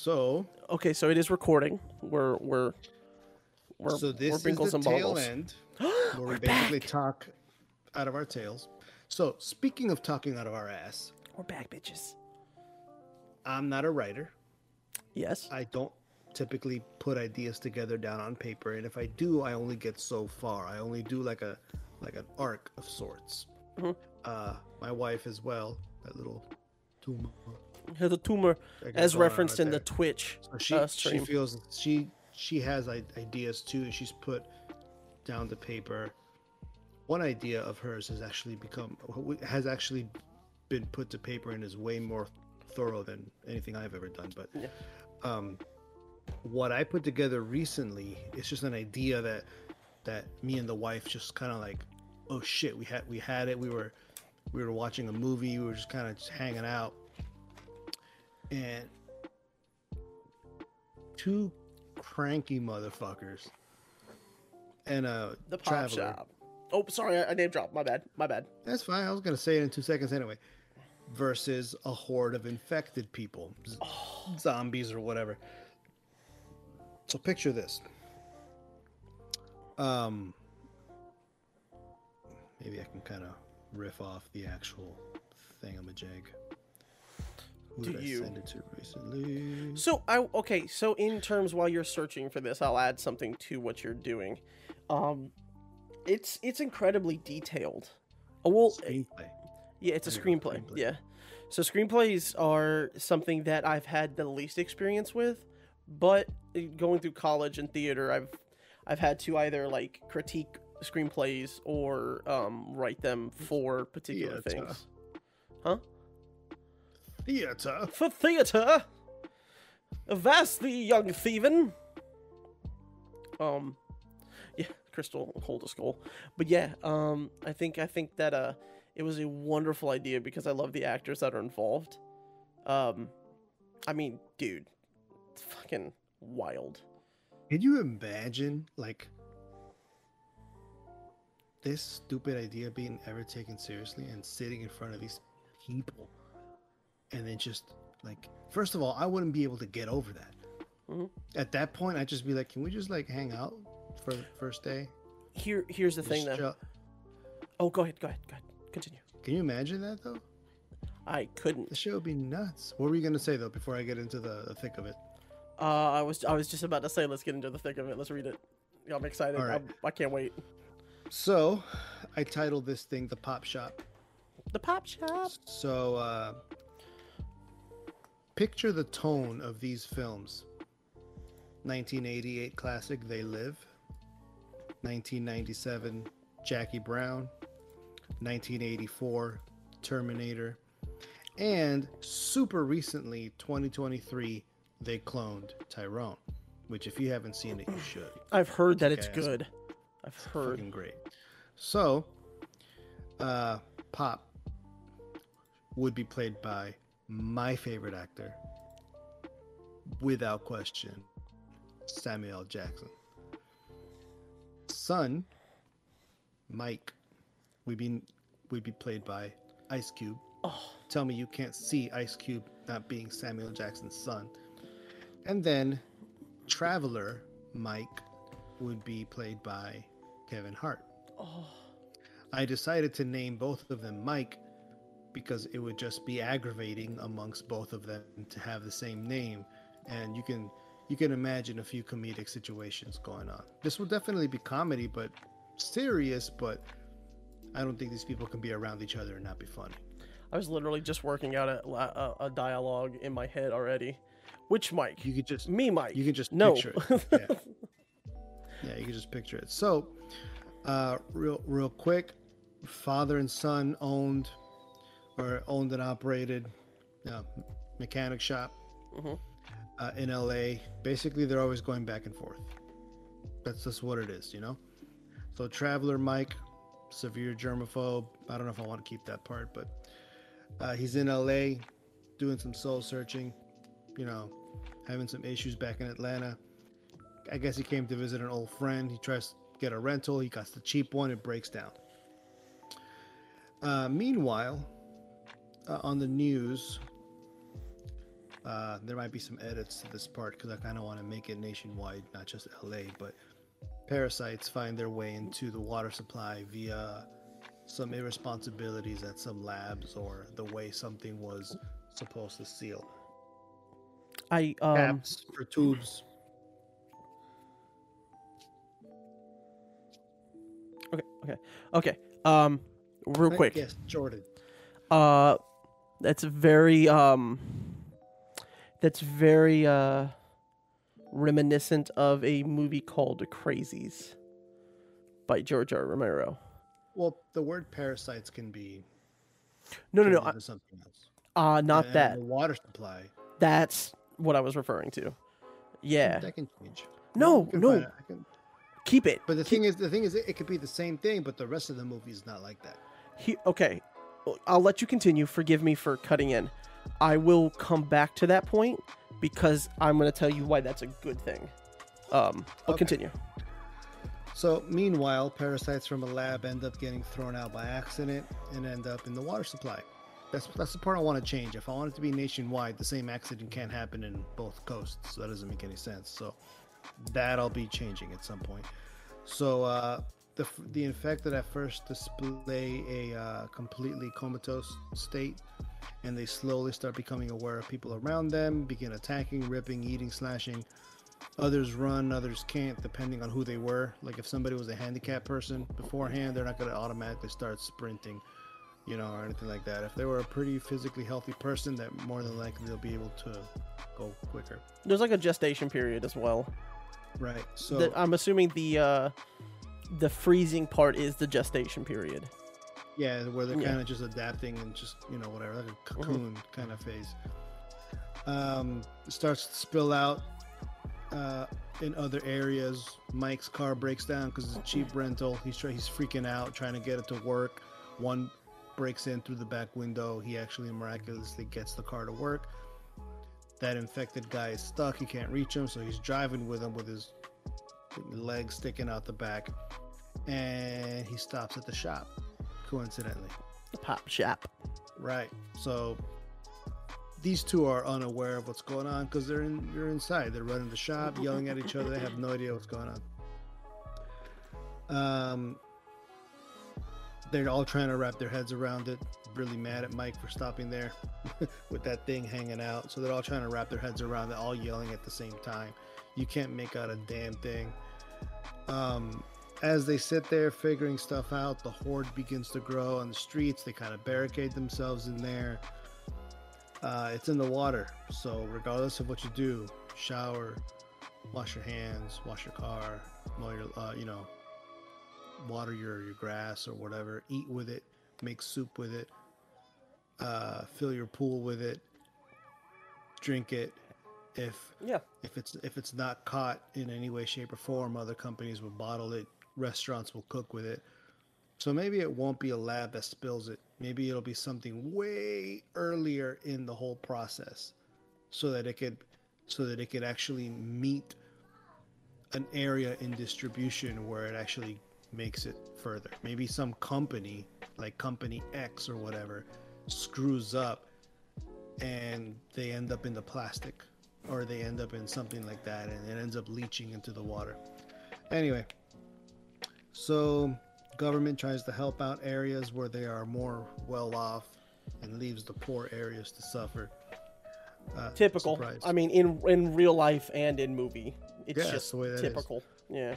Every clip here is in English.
So, Okay, so it is recording. We're we're we're so this we're is the and tail end where we We're basically back. talk out of our tails. So, speaking of talking out of our ass, We're back, bitches. I'm not a writer. Yes. I don't typically put ideas together down on paper, and if I do, I only get so far. I only do like a like an arc of sorts. Mhm. Uh, my wife as well, that little tumor. Has a tumor, as referenced right in the. Twitch So she uh, she feels she she has ideas too. and She's put down the paper. One idea of hers has actually become has actually been put to paper and is way more thorough than anything I've ever done. But Yeah. um, what I put together recently is just an idea that that me and the wife just kind of like, oh shit, we had we had it. We were we were watching a movie. We were just kind of just hanging out, and two cranky motherfuckers and a the pop traveler. shop. Oh, sorry, I, I name dropped. My bad. My bad. That's fine. I was gonna say it in two seconds anyway. Versus a horde of infected people, Z- zombies or whatever. So picture this. Um, maybe I can kind of riff off the actual thingamajig. Do I you? send it to recently? So I okay. So in terms while you're searching for this, I'll add something to what you're doing. Um, it's it's incredibly detailed. Oh, well, Screenplay. Yeah, it's a There you go, screenplay. screenplay. Yeah. So screenplays are something that I've had the least experience with, but uh, going through college and theater, I've I've had to either like critique screenplays or um, write them for particular Theater. things. Theater. For theater, avast thee, young thievin. Um, yeah, Crystal hold a skull, but yeah, um, I think I think that uh, it was a wonderful idea because I love the actors that are involved. Um, I mean, dude, it's fucking wild. Can you imagine, like, this stupid idea being ever taken seriously and sitting in front of these people? And then just, like, first of all, I wouldn't be able to get over that. Mhm. At that point, I'd just be like, can we just, like, hang out for the first day? Here, here's the thing Just though. chill- Oh, go ahead, go ahead, go ahead, continue. Can you imagine that, though? I couldn't. The show would be nuts. What were you going to say, though, before I get into the, the thick of it? Uh, I was I was just about to say, let's get into the thick of it. Let's read it. I'm excited. Right. I'm, I can't wait. So, I titled this thing The Pop Shop. The pop shop. So, uh, picture the tone of these films 1988 classic They Live, 1997 Jackie Brown, 1984 Terminator, and super recently 2023 they cloned Tyrone, which, if you haven't seen it, you should. I've heard that it's good. I've heard. Fucking great. So, uh, Pop would be played by my favorite actor, without question, Samuel Jackson. Son, Mike, would be would be played by Ice Cube. Oh, Tell me you can't see Ice Cube not being Samuel Jackson's son. And then Traveler Mike would be played by Kevin Hart. oh, I decided to name both of them Mike because it would just be aggravating amongst both of them to have the same name and you can you can imagine a few comedic situations going on. This will definitely be comedy but serious but I don't think these people can be around each other and not be funny. I was literally just working out a, a, a dialogue in my head already. Which Mike? You could just Me, Mike. you can just no. picture it. Yeah. yeah, you can just picture it. So, uh, real real quick, father and son owned or owned and operated uh, mechanic shop Mhm. uh, in LA. Basically, they're always going back and forth. That's just what it is, you know. So, traveler Mike, severe germaphobe. I don't know if I want to keep that part, but uh, he's in LA doing some soul searching. You know, having some issues back in Atlanta. I guess he came to visit an old friend. He tries to get a rental. He got the cheap one. It breaks down. Uh, meanwhile, uh, on the news, Uh, there might be some edits to this part because I kind of want to make it nationwide, not just LA. But parasites find their way into the water supply via some irresponsibilities at some labs or the way something was supposed to seal. I um Caps for tubes. okay okay okay um real quick Yes, Jordan. uh that's very um that's very uh reminiscent of a movie called Crazies by George R. Romero. Well, the word parasites can be No, no, no. into something else. Uh not And that. The water supply. That's what I was referring to. Yeah. That can change. No, no. find it. I can- Keep it. But the thing is, the thing is, it, it could be the same thing, but the rest of the movie is not like that. He, okay, I'll let you continue. Forgive me for cutting in. I will come back to that point because I'm going to tell you why that's a good thing. Um, but Okay. continue. So, meanwhile, parasites from a lab end up getting thrown out by accident and end up in the water supply. That's that's the part I want to change. If I want it to be nationwide, the same accident can't happen in both coasts. So that doesn't make any sense. So that I'll be changing at some point. So uh, the the infected at first display a uh, completely comatose state, and they slowly start becoming aware of people around them, begin attacking, ripping, eating, slashing. Others run, others can't, depending on who they were. Like if somebody was a handicapped person beforehand, they're not going to automatically start sprinting, you know, or anything like that. If they were a pretty physically healthy person, that more than likely they'll be able to go quicker. There's like a gestation period as well. Right. So The- I'm assuming the uh, the freezing part is the gestation period. yeah, where they're Yeah. kind of just adapting and just you know whatever, like a cocoon kind of phase. Um, it starts to spill out uh, in other areas. Mike's car breaks down because it's a cheap rental. He's try- he's freaking out trying to get it to work. One breaks in through the back window. He actually miraculously gets the car to work. That infected guy is stuck. He can't reach him, so he's driving with him with his legs sticking out the back. And he stops at the shop, coincidentally. The pop shop. Right. So these two are unaware of what's going on because they're in they're inside. They're running the shop, yelling at each other. They have no idea what's going on. Um, they're all trying to wrap their heads around it. Really mad at Mike for stopping there with that thing hanging out. So they're all trying to wrap their heads around it, all yelling at the same time. You can't make out a damn thing. Um, as they sit there figuring stuff out, the horde begins to grow on the streets. They kind of barricade themselves in there. Uh, it's in the water, so regardless of what you do, shower, wash your hands, wash your car, mow your, uh, you know, water your, your grass or whatever. Eat with it, make soup with it, uh, fill your pool with it, drink it. If Yeah. if it's if it's not caught in any way shape or form other companies will bottle it restaurants will cook with it. So maybe it won't be a lab that spills it. Maybe it'll be something way earlier in the whole process so that it could so that it could actually meet an area in distribution where it actually makes it further. Maybe some company like company x or whatever screws up and they end up in the plastic or they end up in something like that and it ends up leaching into the water anyway so government tries to help out areas where they are more well off and leaves the poor areas to suffer uh, Typical. surprise. I mean, in in real life and in movie, it's Yeah, just the way that is. typical. Yeah.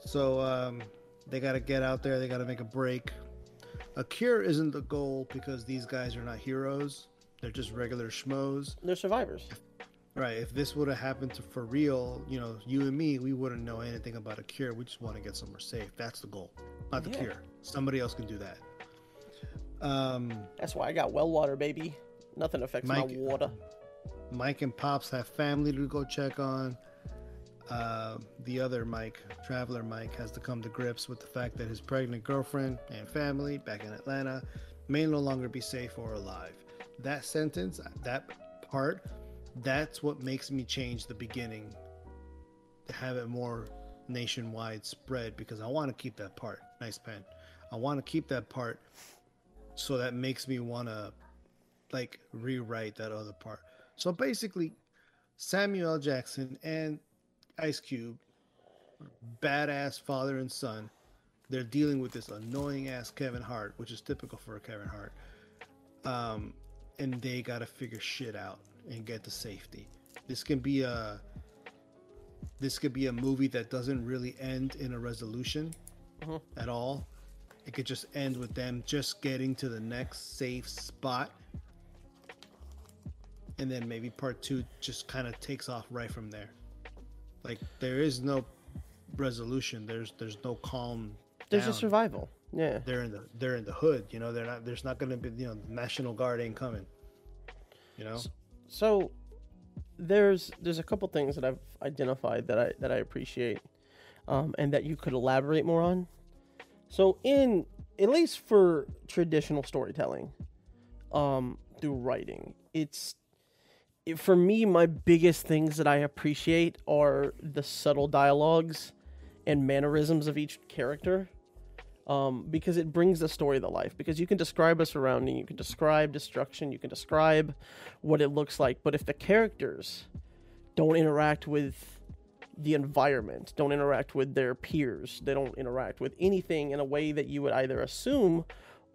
So um, they got to get out there. They got to make a break. A cure isn't the goal because these guys are not heroes. They're just regular schmoes. They're survivors. Right. If this would have happened to for real, you know, you and me, we wouldn't know anything about a cure. We just want to get somewhere safe. That's the goal, not the Yeah. cure. Somebody else can do that. Um, That's why I got well water, baby. Nothing affects my water. Mike and Pops have family to go check on. Uh, the other Mike, Traveler Mike, has to come to grips with the fact that his pregnant girlfriend and family back in Atlanta may no longer be safe or alive. That sentence, that part, that's what makes me change the beginning to have it more nationwide spread because I want to keep that part. Nice pen. I want to keep that part so that makes me want to like rewrite that other part. So basically, Samuel. Jackson and Ice Cube, badass father and son, they're dealing with this annoying ass Kevin Hart, which is typical for a Kevin Hart. Um, and they got to figure shit out and get to safety. This can be a this could be a movie that doesn't really end in a resolution Mhm. at all. It could just end with them just getting to the next safe spot. And then maybe part two just kind of takes off right from there. Like there is no resolution. There's there's no calm. There's down. just survival. Yeah. They're in the they're in the hood. You know they're not. There's not gonna be you know the National Guard ain't coming. You know. So there's there's a couple things that I've identified that I that I appreciate, um, and that you could elaborate more on. So in at least for traditional storytelling, um, through writing, it's it, for me my biggest things that I appreciate are the subtle dialogues and mannerisms of each character. Um, because it brings the story to life. Because you can describe a surrounding, you can describe destruction, you can describe what it looks like. But if the characters don't interact with the environment, don't interact with their peers, they don't interact with anything in a way that you would either assume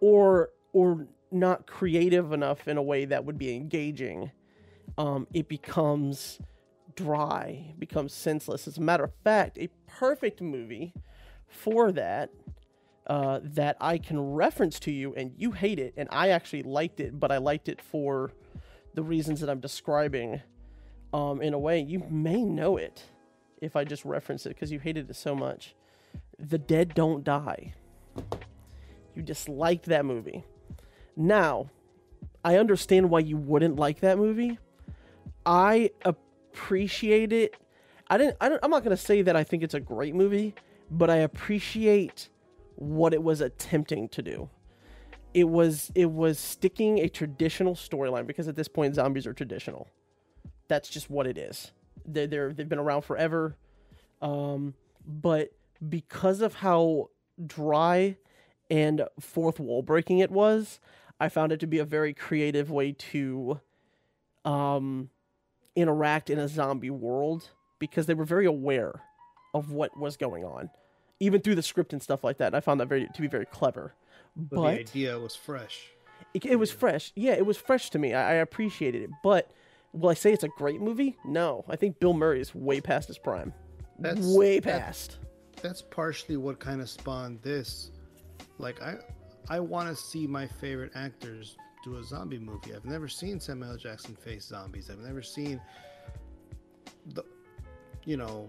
or or not creative enough in a way that would be engaging, um, it becomes dry, becomes senseless. As a matter of fact, a perfect movie for that uh, that I can reference to you and you hate it and I actually liked it, but I liked it for the reasons that I'm describing um, in a way. You may know it if I just reference it because you hated it so much. The Dead Don't Die. You disliked that movie. Now, I understand why you wouldn't like that movie. I appreciate it. I didn't. I don't, I'm not gonna say that I think it's a great movie, but I appreciate what it was attempting to do. It was it was sticking a traditional storyline because at this point zombies are traditional. That's just what it is. They're, they're they've been around forever, um, but because of how dry and fourth wall breaking it was, I found it to be a very creative way to um, interact in a zombie world because they were very aware of what was going on even through the script and stuff like that. And I found that very to be very clever. But, But, the idea was fresh. it, it was fresh. Yeah, it was fresh to me. I, I appreciated it. But will I say it's a great movie? No. I think Bill Murray is way past his prime. That's way that- past. that's partially what kind of spawned this. Like I, I want to see my favorite actors do a zombie movie. I've never seen Samuel L. Jackson face zombies. I've never seen the, you know,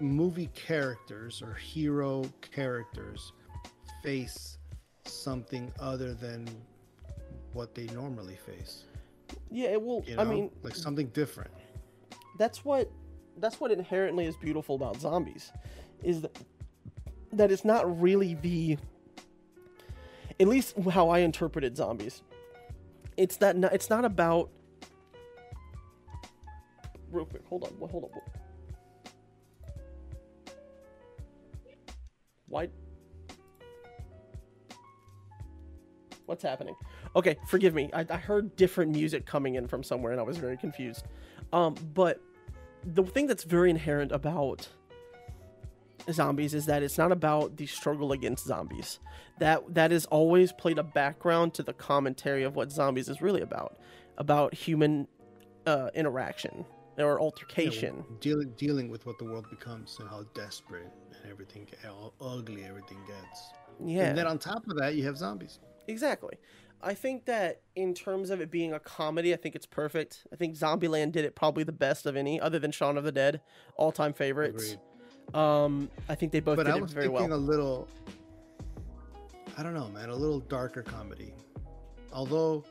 movie characters or hero characters face something other than what they normally face. Yeah, it will. You know, I mean, like something different. that's what that's what inherently is beautiful about zombies is that that it's not really the at least how I interpreted zombies. It's that not, it's not about real quick. Hold on. Hold on. Why? What's happening? Okay, forgive me. I, I heard different music coming in from somewhere, and I was very confused. Um, but the thing that's very inherent about zombies is that it's not about the struggle against zombies. That that is always played a background to the commentary of what zombies is really about, about human uh, interaction or altercation. dealing dealing with what the world becomes and how desperate and everything how ugly everything gets Yeah, and then on top of that you have zombies exactly. I think that in terms of it being a comedy, I think it's perfect. I think Zombieland did it probably the best of any, other than Shaun of the Dead, all time favorites. Agreed. Um, I think they both but did i it was very thinking well. a little i don't know man a little darker comedy although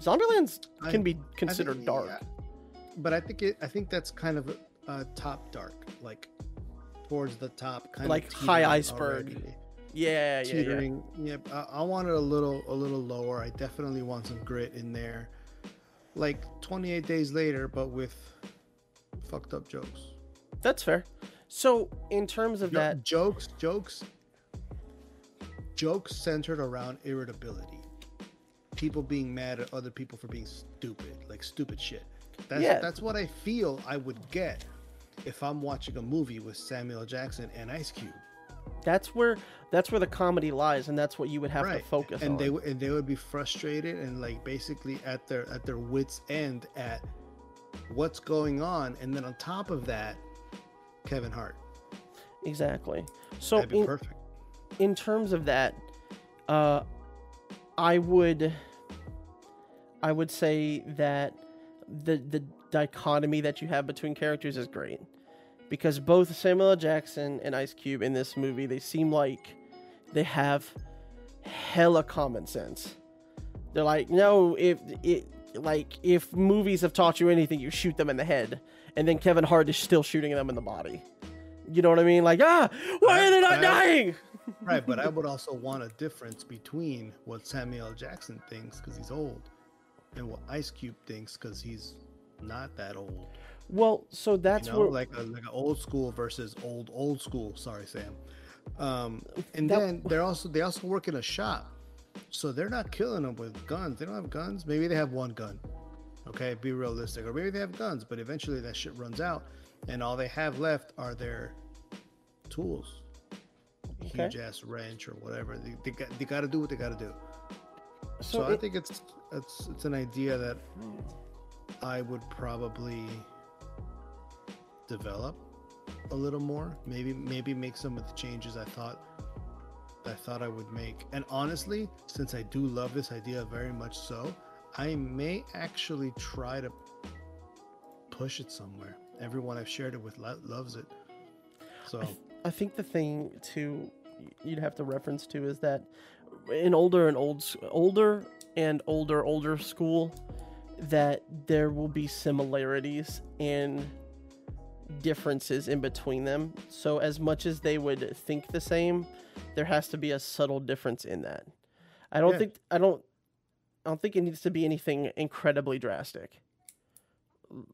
Zombieland's I- can be I think- considered dark. yeah. But i think it i think that's kind of uh, top dark like towards the top kind of Like of high iceberg. already. Yeah, yeah, yeah. teetering. Yeah, I, I want it a little a little lower. I definitely want some grit in there, like 28 days later, but with fucked up jokes. That's fair. So, in terms of that, jokes, jokes, jokes centered around irritability. people being mad at other people for being stupid, like stupid shit. That's Yeah. that's what I feel I would get if I'm watching a movie with Samuel Jackson and Ice Cube. That's where that's where the comedy lies, and that's what you would have to focus and on. they would and they would be frustrated and like basically at their at their wits end at what's going on and then on top of that Kevin Hart exactly. So that'd be in, perfect in terms of that, uh, I would I would say that the the dichotomy that you have between characters is great because both Samuel L. Jackson and Ice Cube in this movie they seem like they have hella common sense. They're like, no, if it like if movies have taught you anything, you shoot them in the head, and then Kevin Hart is still shooting them in the body. You know what I mean? Like, ah, why are they not dying? right but I would also want a difference between what Samuel Jackson thinks because he's old and what Ice Cube thinks because he's not that old Well, so that's you know, where like a, like an old school versus old old school. Sorry, Sam. Um, and That- then they're also they also work in a shop, so they're not killing them with guns. They don't have guns. Maybe they have one gun. Okay, be realistic. Or maybe they have guns, but eventually that shit runs out, and all they have left are their tools, Okay. huge ass wrench or whatever. They, they got they got to do what they got to do. So, so I think it's it's it's an idea that I would probably develop a little more. Maybe maybe make some of the changes I thought I thought I would make. And honestly, since I do love this idea very much so, I may actually try to push it somewhere. Everyone I've shared it with lo- loves it. So I think the thing to you'd have to reference to is that in older and old older and older older school that there will be similarities and differences in between them. So as much as they would think the same, there has to be a subtle difference in that. I don't Yeah. think I don't I don't think it needs to be anything incredibly drastic.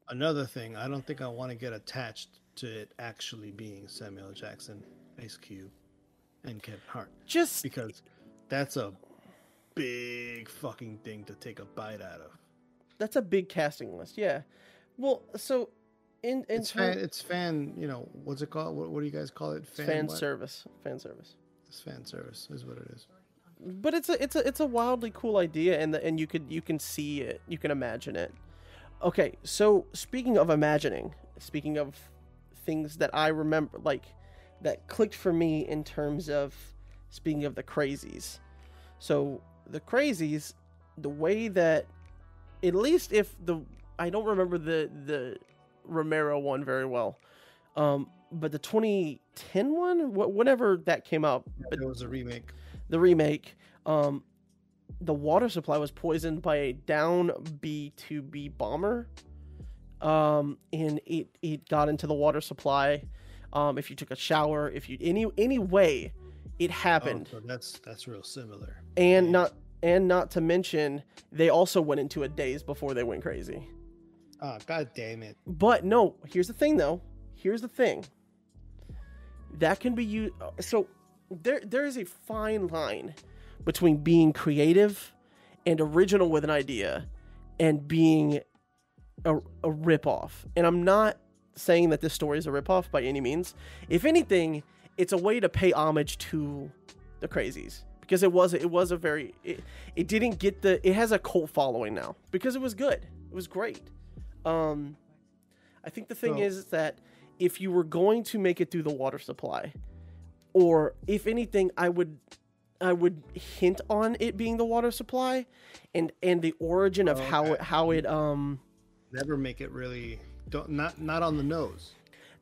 another thing, I don't think I want to get attached to it actually being Samuel Jackson, Ice Cube, and Kevin Hart. Just because that's a big fucking thing to take a bite out of. that's a big casting list. Yeah. Well, so in in It's term- fan, it's fan, you know, what's it called? What, what do you guys call it? It's fan service fan service It's fan service is what it is. but it's a it's a it's a wildly cool idea and the, and you could you can see it you can imagine it okay so speaking of imagining speaking of things that i remember like that clicked for me in terms of speaking of the crazies so the crazies the way that at least if the i don't remember the the romero one very well um but the 2010 one wh- whenever that came out but It was a remake. the remake, um, the water supply was poisoned by a down B two B bomber, um, and it it got into the water supply. Um, if you took a shower, if you any any way, it Oh, happened, so that's that's real similar. and not and not to mention they also went into a daze before they went crazy. Ah, god damn it. But no, here's the thing though. Here's the thing. That can be used. So there there is a fine line between being creative and original with an idea and being a, a ripoff. And I'm not saying that this story is a ripoff by any means. If anything, it's a way to pay homage to the crazies because it was it was a very it, it didn't get the it has a cult following now because it was good. It was great. Um I think the thing So- is that if you were going to make it through the water supply or if anything I would I would hint on it being the water supply and and the origin of Oh, how it how it um Never make it really don't not not on the nose.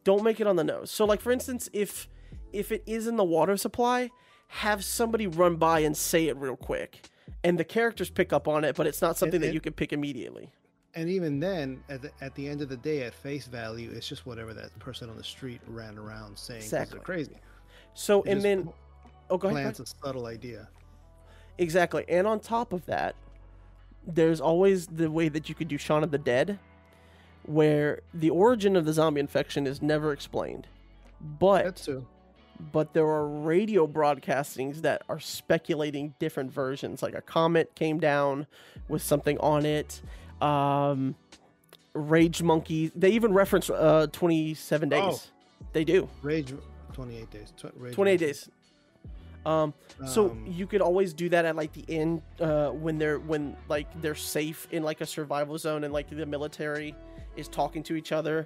don't make it on the nose. So like for instance, if if it is in the water supply, have somebody run by and say it real quick. And the characters pick up on it, but it's not something that and- you can pick immediately. And even then, at the, at the end of the day, at face value, it's just whatever that person on the street ran around saying. Exactly. they're crazy. So It and then oh go ahead, plants a subtle idea. Exactly. And on top of that, there's always the way that you could do Shaun of the Dead, where the origin of the zombie infection is never explained. But That's true. But there are radio broadcastings that are speculating different versions. Like a comet came down with something on it. Um, Rage Monkey. They even reference uh, 27 days. Oh. They do. Rage, 28 days. Tw- Rage 28 Monkey. days. Um, so Um, you could always do that at like the end uh, when they're when like they're safe in like a survival zone and like the military is talking to each other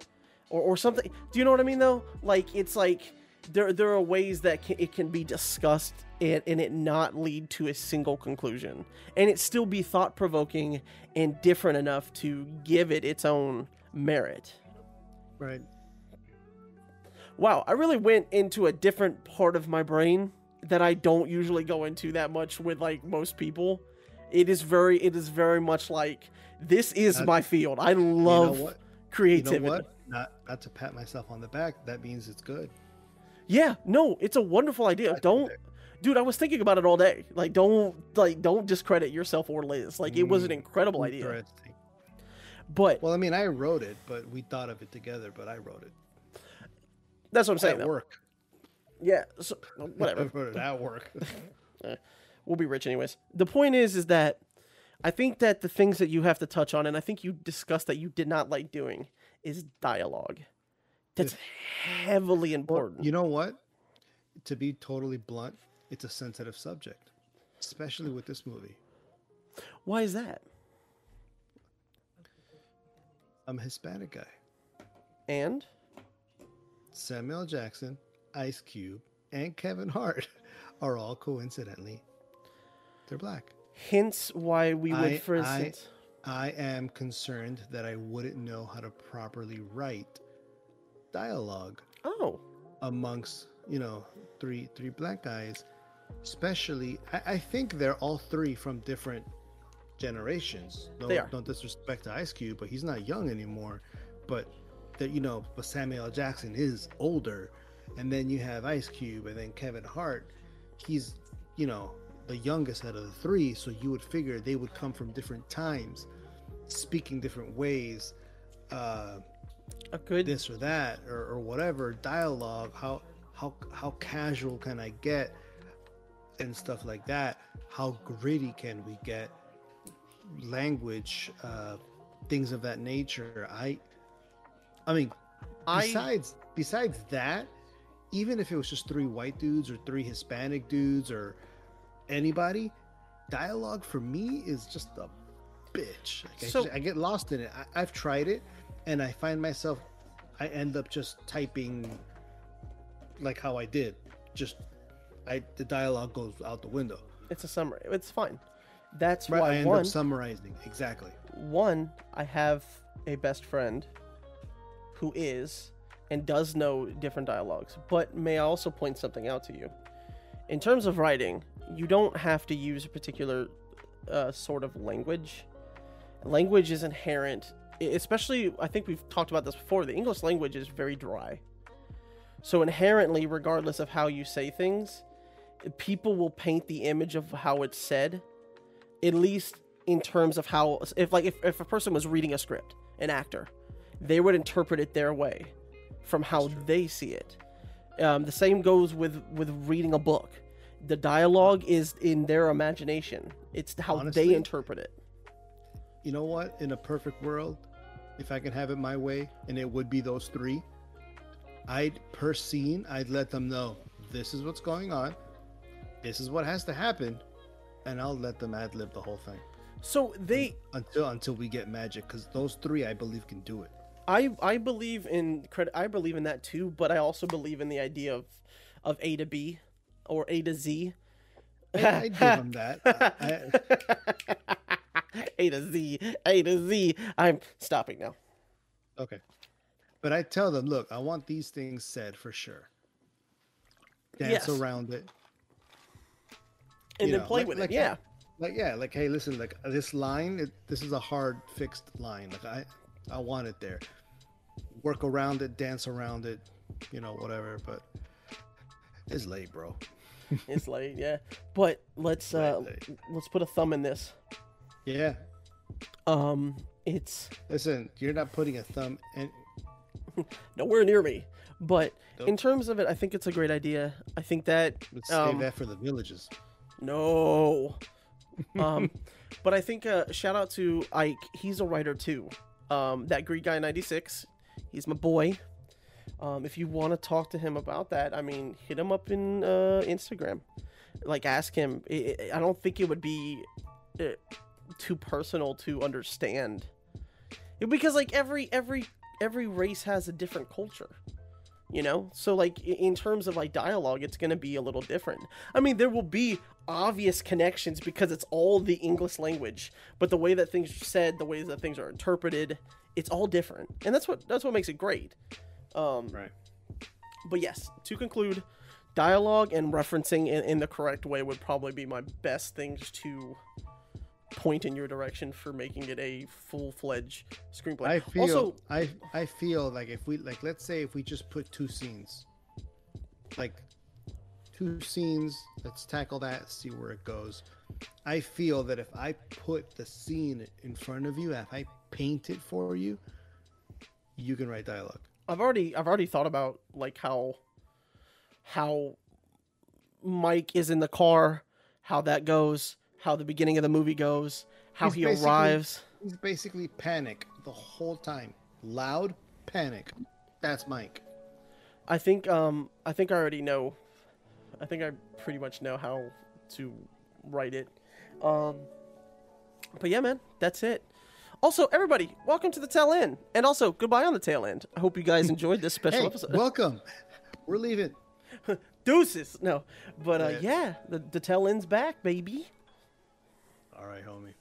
or, or something. Do you know what I mean though? Like it's like there there are ways that can, it can be discussed and, and it not lead to a single conclusion and it still be thought provoking and different enough to give it its own merit. Right. Wow, I really went into a different part of my brain that I don't usually go into that much with like most people. It is very it is very much like this is my field. I You love know what? You creativity. know what? Not, not to pat myself on the back. That means it's good. Yeah, no, it's a wonderful idea. I Don't dude, I was thinking about it all day. Like don't like don't discredit yourself or Liz. Like it was an Mm, incredible idea. But Well, I mean, I wrote it, but we thought of it together. But I wrote it that's what I'm saying. at work. Yeah, so I whatever. wrote it at work. we'll be rich anyways. The point is, is that I think that the things that you have to touch on, and I think you discussed that you did not like doing, is dialogue. That's heavily Well, important. you know what? To be totally blunt, it's a sensitive subject, especially with this movie. Why is that? I'm a Hispanic guy. And Samuel Jackson, Ice Cube, and Kevin Hart are all coincidentally they're black. hence why we would, I- for I- instance, I am concerned that I wouldn't know how to properly write dialogue oh, amongst you know three three black guys especially I, I think they're all three from different generations. No, They are. don't disrespect to ice cube but he's not young anymore. But that you know but samuel L. jackson is older. And then you have ice cube and then kevin hart. He's you know the youngest out of the three. So you would figure they would come from different times speaking different ways uh a good. this or that or, or whatever dialogue how how how casual can i get and stuff like that? How gritty can we get language uh things of that nature? I i mean I besides besides that even if it was just three white dudes or three hispanic dudes or anybody dialogue for me is just a bitch. Like I, just- I get lost in it. I, i've tried it and i find myself i end up just typing like how i did just i the dialogue goes out the window it's a summary. It's fine. That's right why i end one up summarizing exactly one I have a best friend who is and does know different dialogues. But may I also point something out to you? In terms of writing, you don't have to use a particular uh, sort of language. Language is inherent, especially, I think we've talked about this before. The English language is very dry. So, inherently, regardless of how you say things, people will paint the image of how it's said, at least in terms of how, if like, if, if a person was reading a script, an actor, they would interpret it their way from how they see it. Um, the same goes with with reading a book. The dialogue is in their imagination. It's how Honestly, they interpret it. you know what in a perfect world if i could have it my way and it would be those three i'd per scene i'd let them know this is what's going on this is what has to happen and i'll let them ad lib the whole thing So they, until until we get magic because those three i believe can do it I I believe in credit. I believe in that too. But I also believe in the idea of of A to B or A to Z. I, I give them that I, A to Z, A to Z. I'm stopping now. okay but i tell them look i want these things said for sure dance Yes. around it And You then know, play like- with like it. Yeah. like yeah like hey listen like this line it, this is a hard fixed line like i i want it there work around it dance around it you know whatever but it's late bro It's late. Yeah. But let's uh Late, let's put a thumb in this. Yeah Um, it's listen you're not putting a thumb in nowhere near me. But in terms of it, I think it's a great idea. I think that Let's Um, save that for the villages. no, um, but I think uh, shout out to Ike. He's a writer too. Um, that Greek guy ninety six. He's my boy. Um, if you want to talk to him about that, I mean, hit him up in uh, Instagram. Like, ask him. I I- I don't think it would be uh, too personal to understand, because like every every every race has a different culture. You know, so like in terms of like dialogue, it's gonna be a little different. I mean, there will be obvious connections because it's all the English language, but the way that things are said, the ways that things are interpreted, it's all different, and that's what that's what makes it great. Um, Right. but yes, to conclude, dialogue and referencing in, in the correct way would probably be my best things to point in your direction for making it a full-fledged screenplay. I feel also, I I feel like if we like let's say if we just put two scenes, like two scenes, let's tackle that, see where it goes. I feel that if I put the scene in front of you, if I paint it for you, you can write dialogue. I've already I've already thought about like how how Mike is in the car, how that goes, how the beginning of the movie goes, how He's he arrives. He's basically panic the whole time, loud panic. That's Mike. I think um I think I already know. I think I pretty much know how to write it. Um but yeah, man, that's it. Also, everybody, welcome to the tail end, and also goodbye on the tail end. I hope you guys enjoyed this special Hey, episode. welcome. We're leaving. Deuces, no, but uh, Yeah. the the tail end's back, baby. All right, homie.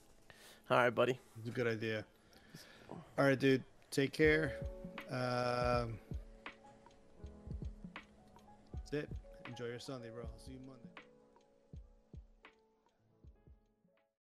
All right, buddy. It's a good idea. All right, dude. Take care. Um, that's it. Enjoy your Sunday, bro. I'll see you Monday.